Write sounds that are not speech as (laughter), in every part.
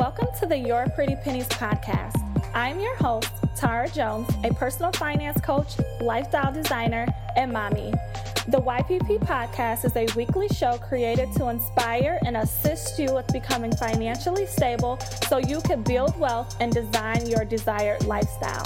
Welcome to the Your Pretty Pennies podcast. I'm your host, Tara Jones, a personal finance coach, lifestyle designer, and mommy. The YPP podcast is a weekly show created to inspire and assist you with becoming financially stable so you can build wealth and design your desired lifestyle.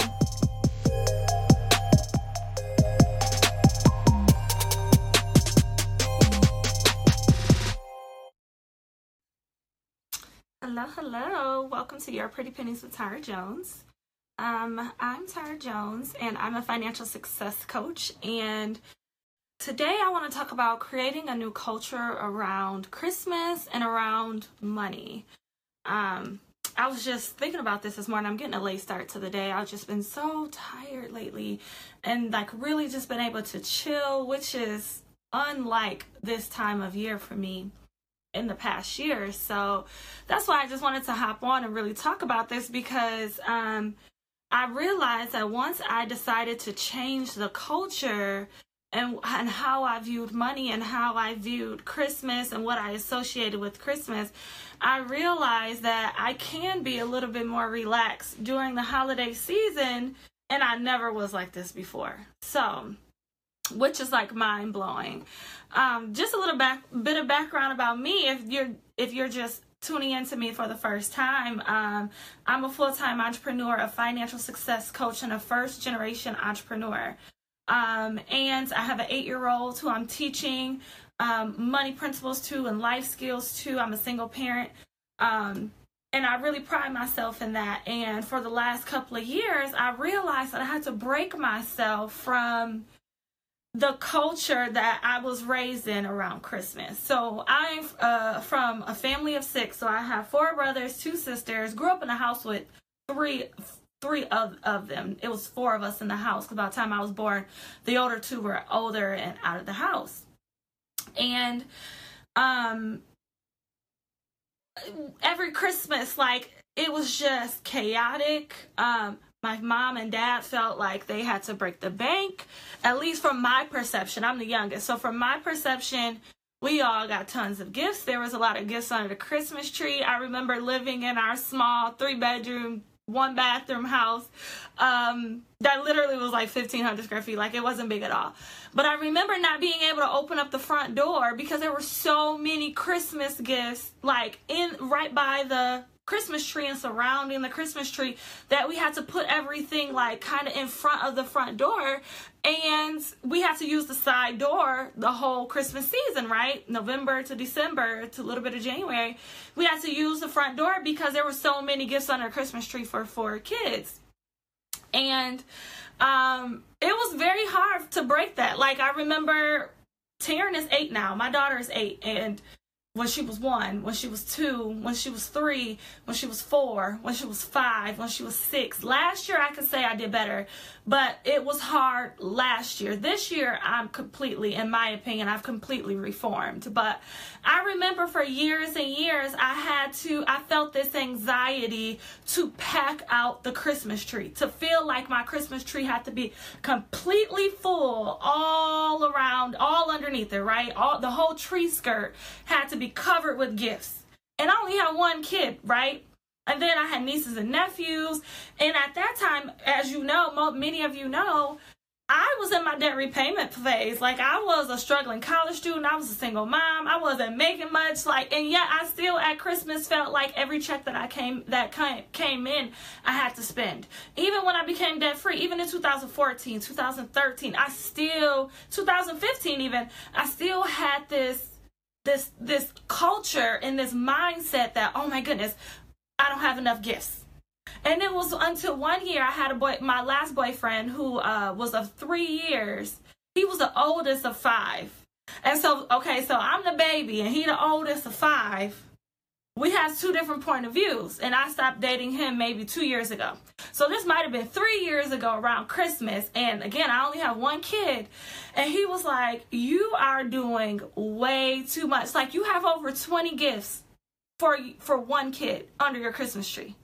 Hello, hello. Welcome to Your Pretty Pennies with Tara Jones. Um, I'm Tara Jones and I'm a financial success coach. And today I want to talk about creating a new culture around Christmas and around money. Um, I was just thinking about this this morning. I'm getting a late start to the day. I've just been so tired lately and like really just been able to chill, which is unlike this time of year for me in the past year. So that's why I just wanted to hop on and really talk about this because um, I realized that once I decided to change the culture and, and how I viewed money and how I viewed Christmas and what I associated with Christmas, I realized that I can be a little bit more relaxed during the holiday season. And I never was like this before. So, which is like mind blowing. Um, just a little back bit of background about me. If you're if you're just tuning in to me for the first time, um, I'm a full time entrepreneur, a financial success coach, and a first generation entrepreneur. Um, and I have an eight year old who I'm teaching um, money principles to and life skills to. I'm a single parent. Um, and I really pride myself in that. And for the last couple of years, I realized that I had to break myself from the culture that I was raised in around Christmas. So I'm uh, from a family of six. So I have four brothers, two sisters. Grew up in a house with three three of, of them. It was four of us in the house. Cause by the time I was born, the older two were older and out of the house. And um every Christmas, like it was just chaotic. Um, my mom and dad felt like they had to break the bank, at least from my perception. I'm the youngest. So, from my perception, we all got tons of gifts. There was a lot of gifts under the Christmas tree. I remember living in our small three bedroom, one bathroom house um, that literally was like 1,500 square feet. Like it wasn't big at all. But I remember not being able to open up the front door because there were so many Christmas gifts, like in right by the Christmas tree and surrounding the Christmas tree that we had to put everything like kind of in front of the front door and we had to use the side door the whole Christmas season, right? November to December to a little bit of January. We had to use the front door because there were so many gifts under Christmas tree for four kids. And um it was very hard to break that. Like I remember Taryn is 8 now. My daughter is 8 and when she was one, when she was two, when she was three, when she was four, when she was five, when she was six. Last year, I could say I did better, but it was hard last year. This year, I'm completely, in my opinion, I've completely reformed. But I remember for years and years, I had to, I felt this anxiety to pack out the Christmas tree, to feel like my Christmas tree had to be completely full all around, all underneath it, right? All the whole tree skirt had to be covered with gifts. And I only had one kid, right? And then I had nieces and nephews. And at that time, as you know, many of you know, I was in my debt repayment phase. Like I was a struggling college student. I was a single mom. I wasn't making much. Like, and yet I still at Christmas felt like every check that I came that came came in, I had to spend. Even when I became debt free, even in 2014, 2013, I still 2015 even, I still had this this this culture and this mindset that oh my goodness, I don't have enough gifts. And it was until one year I had a boy, my last boyfriend who uh, was of three years. He was the oldest of five. And so, okay, so I'm the baby and he the oldest of five. We have two different point of views and i stopped dating him maybe two years ago. So this might have been three years ago around christmas. And again i only have one kid. And he was like you are doing way too much. Like you have over 20 gifts for for one kid under your christmas tree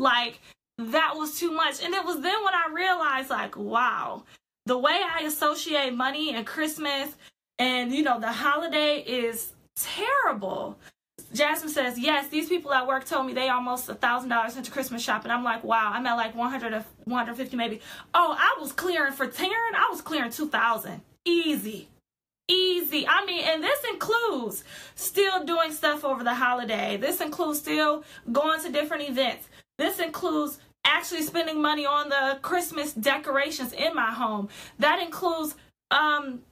like that was too much and it was then when i realized like wow the way i associate money and christmas and you know the holiday is terrible Jasmine says, yes, these people at work told me they almost a thousand dollars into Christmas shopping. I'm like, wow, I'm at like 100 or 150 maybe. Oh, I was clearing for Taryn. I was clearing 2,000. Easy. Easy. I mean, and this includes still doing stuff over the holiday. This includes still going to different events. This includes actually spending money on the Christmas decorations in my home. That includes um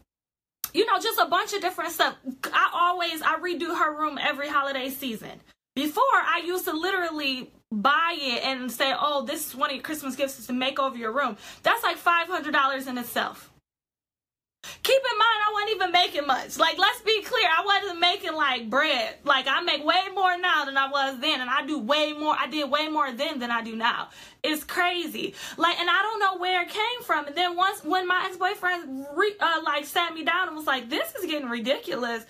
you know, just a bunch of different stuff. I always I redo her room every holiday season. Before I used to literally buy it and say, "Oh, this is one of your Christmas gifts is to make over your room." That's like five hundred dollars in itself. Keep in mind, I wasn't even making much. Like, let's be clear, I wasn't making like bread. Like, I make way more now than I was then, and I do way more. I did way more then than I do now. It's crazy. Like, and I don't know where it came from. And then once, when my ex boyfriend re, uh, like sat me down and was like, "This is getting ridiculous,"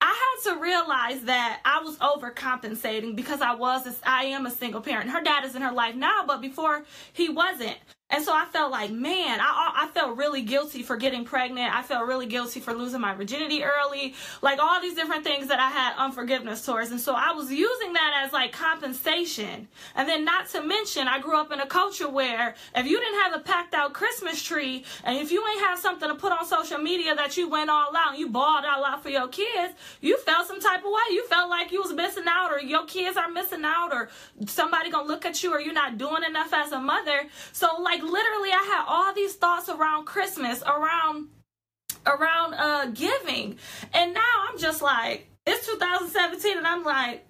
I had to realize that I was overcompensating because I was, a, I am a single parent. Her dad is in her life now, but before he wasn't. And so I felt like, man, I, I felt really guilty for getting pregnant. I felt really guilty for losing my virginity early. Like all these different things that I had unforgiveness towards. And so I was using that as like compensation. And then not to mention, I grew up in a culture where if you didn't have a packed out Christmas tree and if you ain't have something to put on social media that you went all out and you bought all out for your kids, you felt some type of way. You felt like you was missing out or your kids are missing out or somebody gonna look at you or you're not doing enough as a mother. So like like literally I had all these thoughts around Christmas, around around uh giving. And now I'm just like, it's 2017 and I'm like,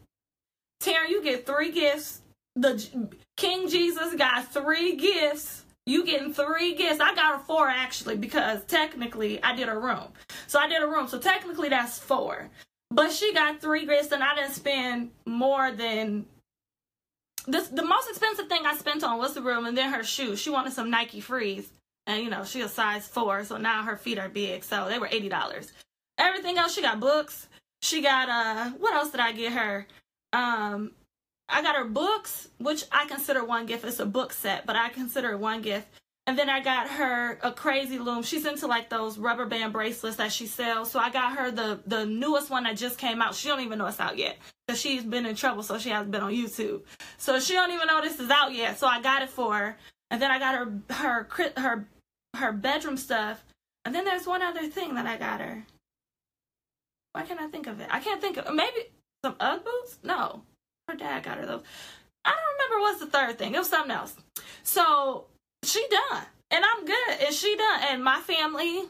Taryn, you get three gifts. The King Jesus got three gifts. You getting three gifts. I got a four actually because technically I did a room. So I did a room. So technically that's four. But she got three gifts and I didn't spend more than this the most expensive thing I spent on was the room and then her shoes. She wanted some Nike Frees. And you know, she a size four, so now her feet are big. So they were eighty dollars. Everything else, she got books. She got uh what else did I get her? Um I got her books, which I consider one gift. It's a book set, but I consider one gift. And then I got her a crazy loom. She's into like those rubber band bracelets that she sells. So I got her the the newest one that just came out. She don't even know it's out yet because she's been in trouble, so she hasn't been on YouTube. So she don't even know this is out yet. So I got it for her. And then I got her her her her bedroom stuff. And then there's one other thing that I got her. Why can't I think of it? I can't think of maybe some UGG boots. No, her dad got her those. I don't remember what's the third thing. It was something else. So she done. And I'm good. And she done. And my family,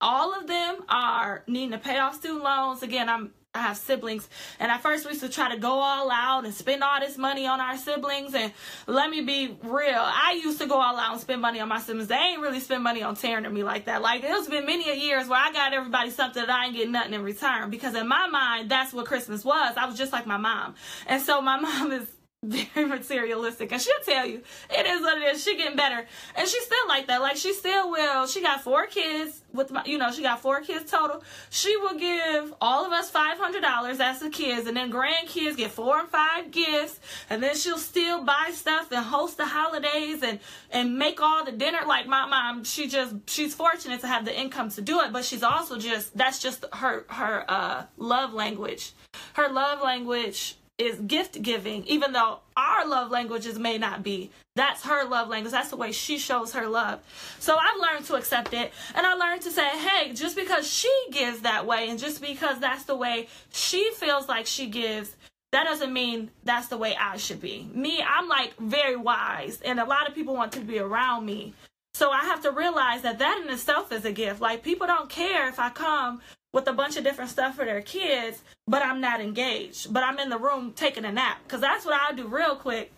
all of them are needing to pay off student loans. Again, I'm I have siblings, and at first we used to try to go all out and spend all this money on our siblings. And let me be real, I used to go all out and spend money on my siblings. They ain't really spend money on tearing at me like that. Like it's been many a years where I got everybody something that I ain't getting nothing in return because in my mind that's what Christmas was. I was just like my mom, and so my (laughs) mom is (laughs) very materialistic. And she'll tell you it is what it is. She getting better. And she's still like that. Like she still will. She got four kids with my you know she got four kids total. She will give all of us five hundred dollars as the kids and then grandkids get four and five gifts and then she'll still buy stuff and host the holidays and and make all the dinner. Like my mom she just she's fortunate to have the income to do it but she's also just that's just her her uh love language. Her love language is gift giving, even though our love languages may not be. That's her love language. That's the way she shows her love. So I've learned to accept it. And I learned to say, hey, just because she gives that way and just because that's the way she feels like she gives, that doesn't mean that's the way I should be. Me, I'm like very wise, and a lot of people want to be around me. So I have to realize that that in itself is a gift. Like people don't care if I come with a bunch of different stuff for their kids, but I'm not engaged. But I'm in the room taking a nap because that's what I'll do real quick.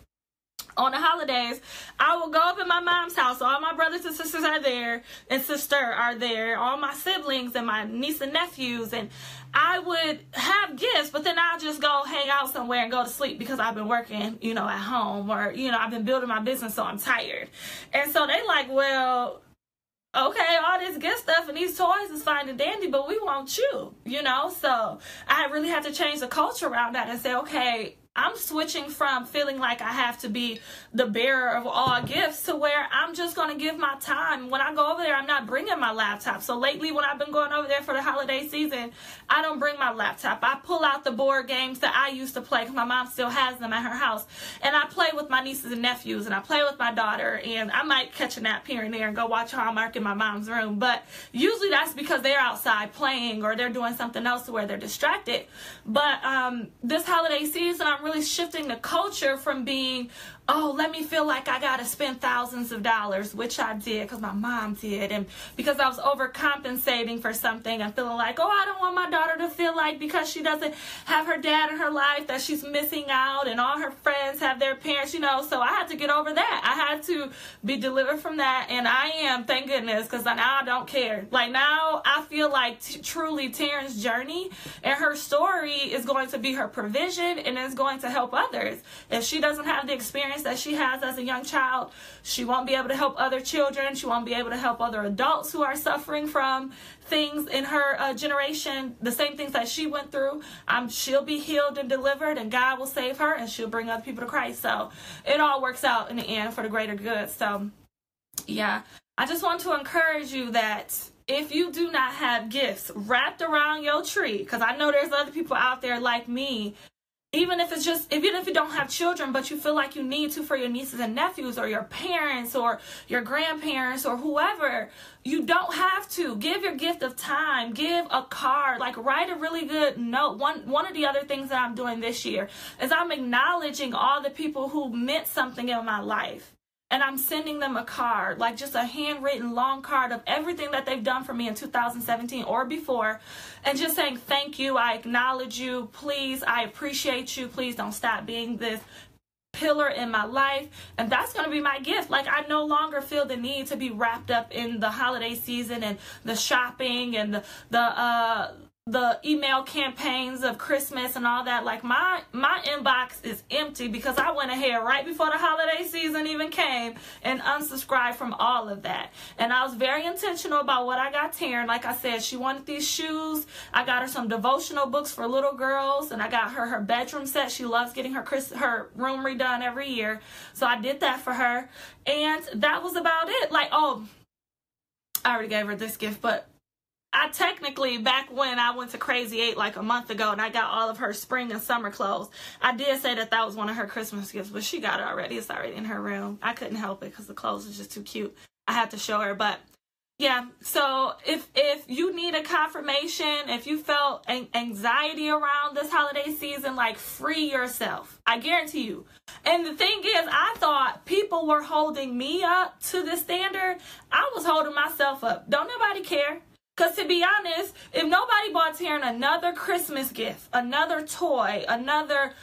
On the holidays, I will go up in my mom's house. All my brothers and sisters are there, and sister are there. All my siblings and my niece and nephews, and I would have gifts, but then I'll just go hang out somewhere and go to sleep because I've been working, you know, at home or you know I've been building my business, so I'm tired. And so they like, well, okay, all this good stuff and these toys is fine and dandy, but we want you, you know? So I really had to change the culture around that and say, okay, I'm switching from feeling like I have to be the bearer of all gifts to where I'm just going to give my time. When I go over there, I'm not bringing my laptop. So lately, when I've been going over there for the holiday season, I don't bring my laptop. I pull out the board games that I used to play because my mom still has them at her house. And I play with my nieces and nephews and I play with my daughter. And I might catch a nap here and there and go watch Hallmark in my mom's room. But usually that's because they're outside playing or they're doing something else to where they're distracted. But um, this holiday season, I'm really shifting the culture from being oh, let me feel like I got to spend thousands of dollars, which I did because my mom did, and because I was overcompensating for something and feeling like, oh, I don't want my daughter to feel like because she doesn't have her dad in her life that she's missing out, and all her friends have their parents, you know. So I had to get over that. I had to be delivered from that, and I am, thank goodness, because now I don't care. Like now, I feel like truly Taryn's journey and her story is going to be her provision and is going to help others. If she doesn't have the experience experience that she has as a young child. She won't be able to help other children. She won't be able to help other adults who are suffering from things in her uh, generation, the same things that she went through. Um, she'll be healed and delivered, and God will save her, and she'll bring other people to Christ. So it all works out in the end for the greater good. So, yeah, I just want to encourage you that if you do not have gifts wrapped around your tree, because I know there's other people out there like me even if it's just even if you don't have children but you feel like you need to for your nieces and nephews or your parents or your grandparents or whoever you don't have to. Give your gift of time. Give a card. Like write a really good note. One one of the other things that i'm doing this year is i'm acknowledging all the people who meant something in my life and I'm sending them a card, like just a handwritten long card of everything that they've done for me in 2017 or before, and just saying thank you, I acknowledge you, please, I appreciate you, please don't stop being this pillar in my life. And that's going to be my gift. Like i no longer feel the need to be wrapped up in the holiday season and the shopping and the the uh the email campaigns of Christmas and all that, like my my inbox is empty because I went ahead right before the holiday season even came and unsubscribed from all of that. And I was very intentional about what I got Taryn. Like I said, she wanted these shoes. I got her some devotional books for little girls, and I got her her bedroom set. She loves getting her Chris her room redone every year, so I did that for her. And that was about it. Like oh. I already gave her this gift, but I technically back when I went to Crazy Eight like a month ago and I got all of her spring and summer clothes. I did say that that was one of her Christmas gifts, but she got it already. It's already in her room. I couldn't help it because the clothes was just too cute. I had to show her, but yeah. So if if you need a confirmation, if you felt anxiety around this holiday season, like free yourself. I guarantee you. And the thing is, I thought people were holding me up to the standard. I was holding myself up. Don't nobody care. Because to be honest, if nobody bought Taryn another Christmas gift, another toy, another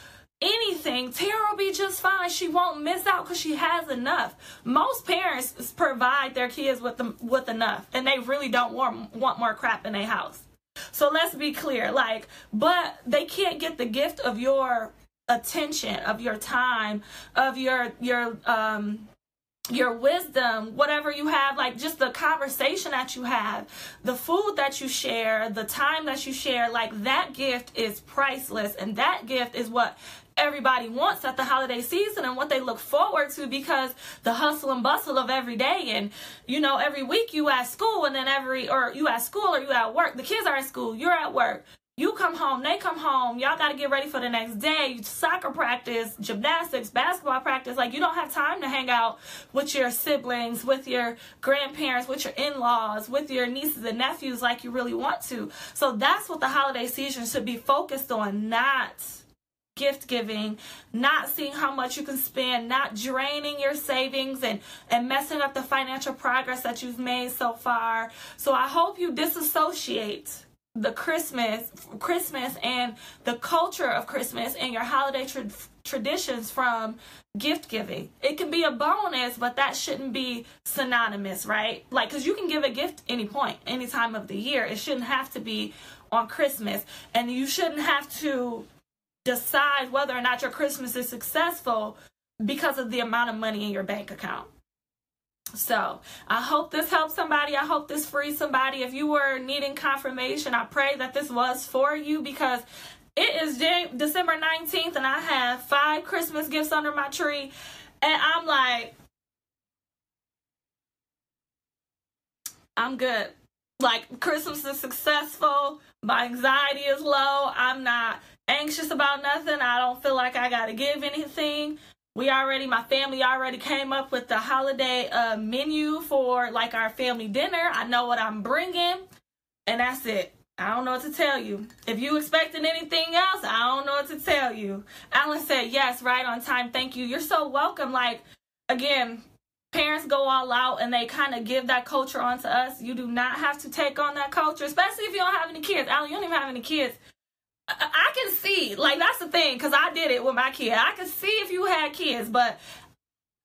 anything, Tara will be just fine. She won't miss out because she has enough. Most parents provide their kids with them with enough, and they really don't want want more crap in their house. So let's be clear, like, but they can't get the gift of your attention, of your time, of your your um your wisdom, whatever you have, like just the conversation that you have, the food that you share, the time that you share, like that gift is priceless. And that gift is what everybody wants at the holiday season and what they look forward to because the hustle and bustle of every day. And you know every week you at school and then every or you at school or you at work. The kids are at school. You're at work you come home, they come home, y'all got to get ready for the next day. Soccer practice, gymnastics, basketball practice. Like, you don't have time to hang out with your siblings, with your grandparents, with your in laws, with your nieces and nephews like you really want to. So, that's what the holiday season should be focused on, not gift giving, not seeing how much you can spend, not draining your savings and, and messing up the financial progress that you've made so far. So, I hope you disassociate the Christmas, Christmas and the culture of Christmas and your holiday tra- traditions from gift giving. It can be a bonus, but that shouldn't be synonymous, right? Like, because you can give a gift any point, any time of the year. It shouldn't have to be on Christmas, and you shouldn't have to decide whether or not your Christmas is successful because of the amount of money in your bank account. So I hope this helps somebody. I hope this frees somebody. If you were needing confirmation, I pray that this was for you because It is December 19th, and I have five Christmas gifts under my tree. And I'm like, I'm good. Like, Christmas is successful. My anxiety is low. I'm not anxious about nothing. I don't feel like I got to give anything. We already, my family already came up with the holiday uh, menu for like our family dinner. I know what I'm bringing, and that's it. I don't know what to tell you. If you expecting anything else, I don't know what to tell you. Alan said, yes, right on time. Thank you. You're so welcome. Like, again, parents go all out and they kind of give that culture onto us. You do not have to take on that culture, especially if you don't have any kids. Alan, you don't even have any kids. I, can see, like, that's the thing, because I did it with my kid. I can see if you had kids, but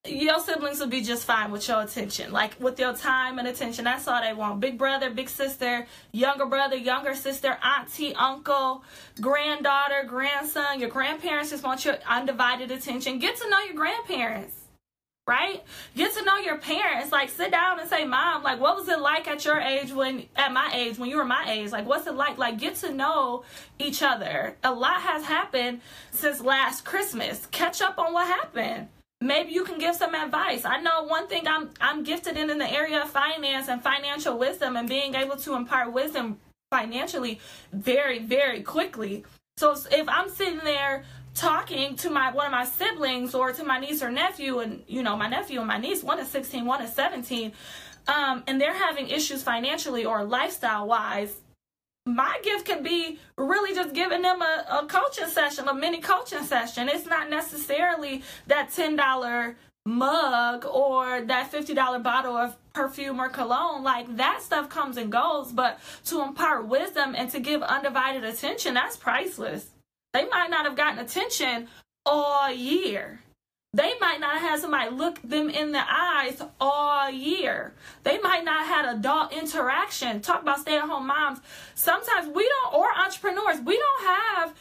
your siblings will be just fine with your attention, like with your time and attention. That's all they want. Big brother, big sister, younger brother, younger sister, auntie, uncle, granddaughter, grandson. Your grandparents just want your undivided attention. Get to know your grandparents, right? Get to know your parents. Like sit down and say, Mom, like what was it like at your age when at my age, when you were my age? Like what's it like? Like get to know each other. A lot has happened since last Christmas. Catch up on what happened maybe you can give some advice. I know one thing I'm I'm gifted in in the area of finance and financial wisdom and being able to impart wisdom financially very very quickly. So if I'm sitting there talking to my one of my siblings or to my niece or nephew and you know my nephew and my niece one is 16 one is 17 um, and they're having issues financially or lifestyle wise my gift can be really just giving them a, a coaching session, a mini coaching session. It's not necessarily that $10 mug or that $50 bottle of perfume or cologne. Like that stuff comes and goes, but to impart wisdom and to give undivided attention, that's priceless. They might not have gotten attention all year. They might not have had somebody look them in the eyes all year. They might not have had adult interaction. Talk about stay at home moms. Sometimes we don't, or entrepreneurs, we don't have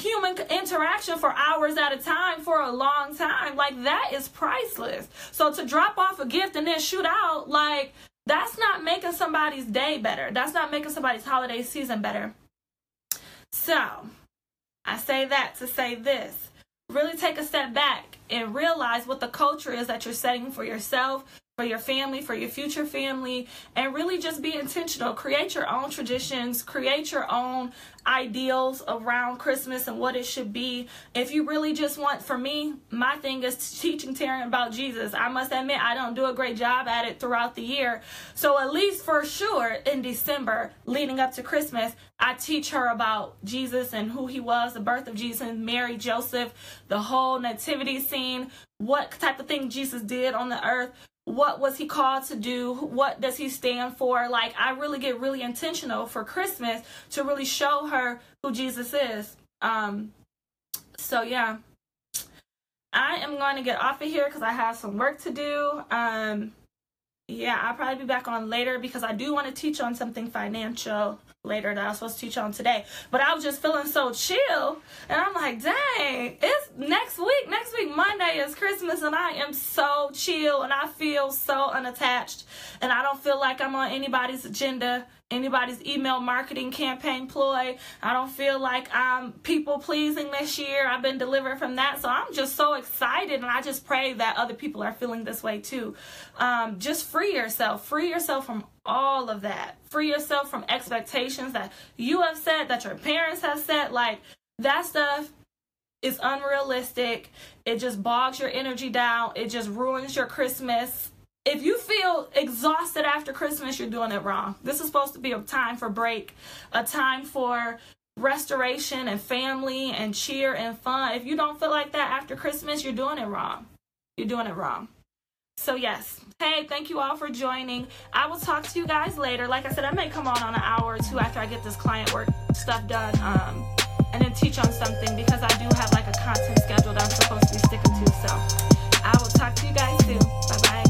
human interaction for hours at a time for a long time. Like that is priceless. So to drop off a gift and then shoot out, like that's not making somebody's day better. That's not making somebody's holiday season better. So I say that to say this. Really take a step back and realize what the culture is that you're setting for yourself for your family, for your future family, and really just be intentional. Create your own traditions, create your own ideals around Christmas and what it should be. If you really just want, for me, my thing is teaching Taryn about Jesus. I must admit, I don't do a great job at it throughout the year. So, at least for sure, in December, leading up to Christmas, I teach her about Jesus and who he was, the birth of Jesus, Mary, Joseph, the whole nativity scene, what type of thing Jesus did on the earth what was he called to do what does he stand for like i really get really intentional for christmas to really show her who jesus is um so yeah i am going to get off of here because i have some work to do um yeah i'll probably be back on later because i do want to teach on something financial later that I was supposed to teach on today. But I was just feeling so chill. And I'm like, dang, it's next week. Next week, Monday is Christmas. And I am so chill and I feel so unattached. And I don't feel like I'm on anybody's agenda anybody's email marketing campaign ploy. I don't feel like I'm people pleasing this year. I've been delivered from that. So I'm just so excited. And I just pray that other people are feeling this way too. Um, just free yourself. Free yourself from all of that. Free yourself from expectations that you have set, that your parents have set. Like that stuff is unrealistic. It just bogs your energy down. It just ruins your Christmas if you feel exhausted after Christmas, you're doing it wrong. This is supposed to be a time for break, a time for restoration and family and cheer and fun. If you don't feel like that after Christmas, you're doing it wrong. You're doing it wrong. So, yes. Hey, thank you all for joining. I will talk to you guys later. Like I said, I may come on on an hour or two after I get this client work stuff done um, and then teach on something because I do have like a content schedule that I'm supposed to be sticking to. So I will talk to you guys soon. Bye bye.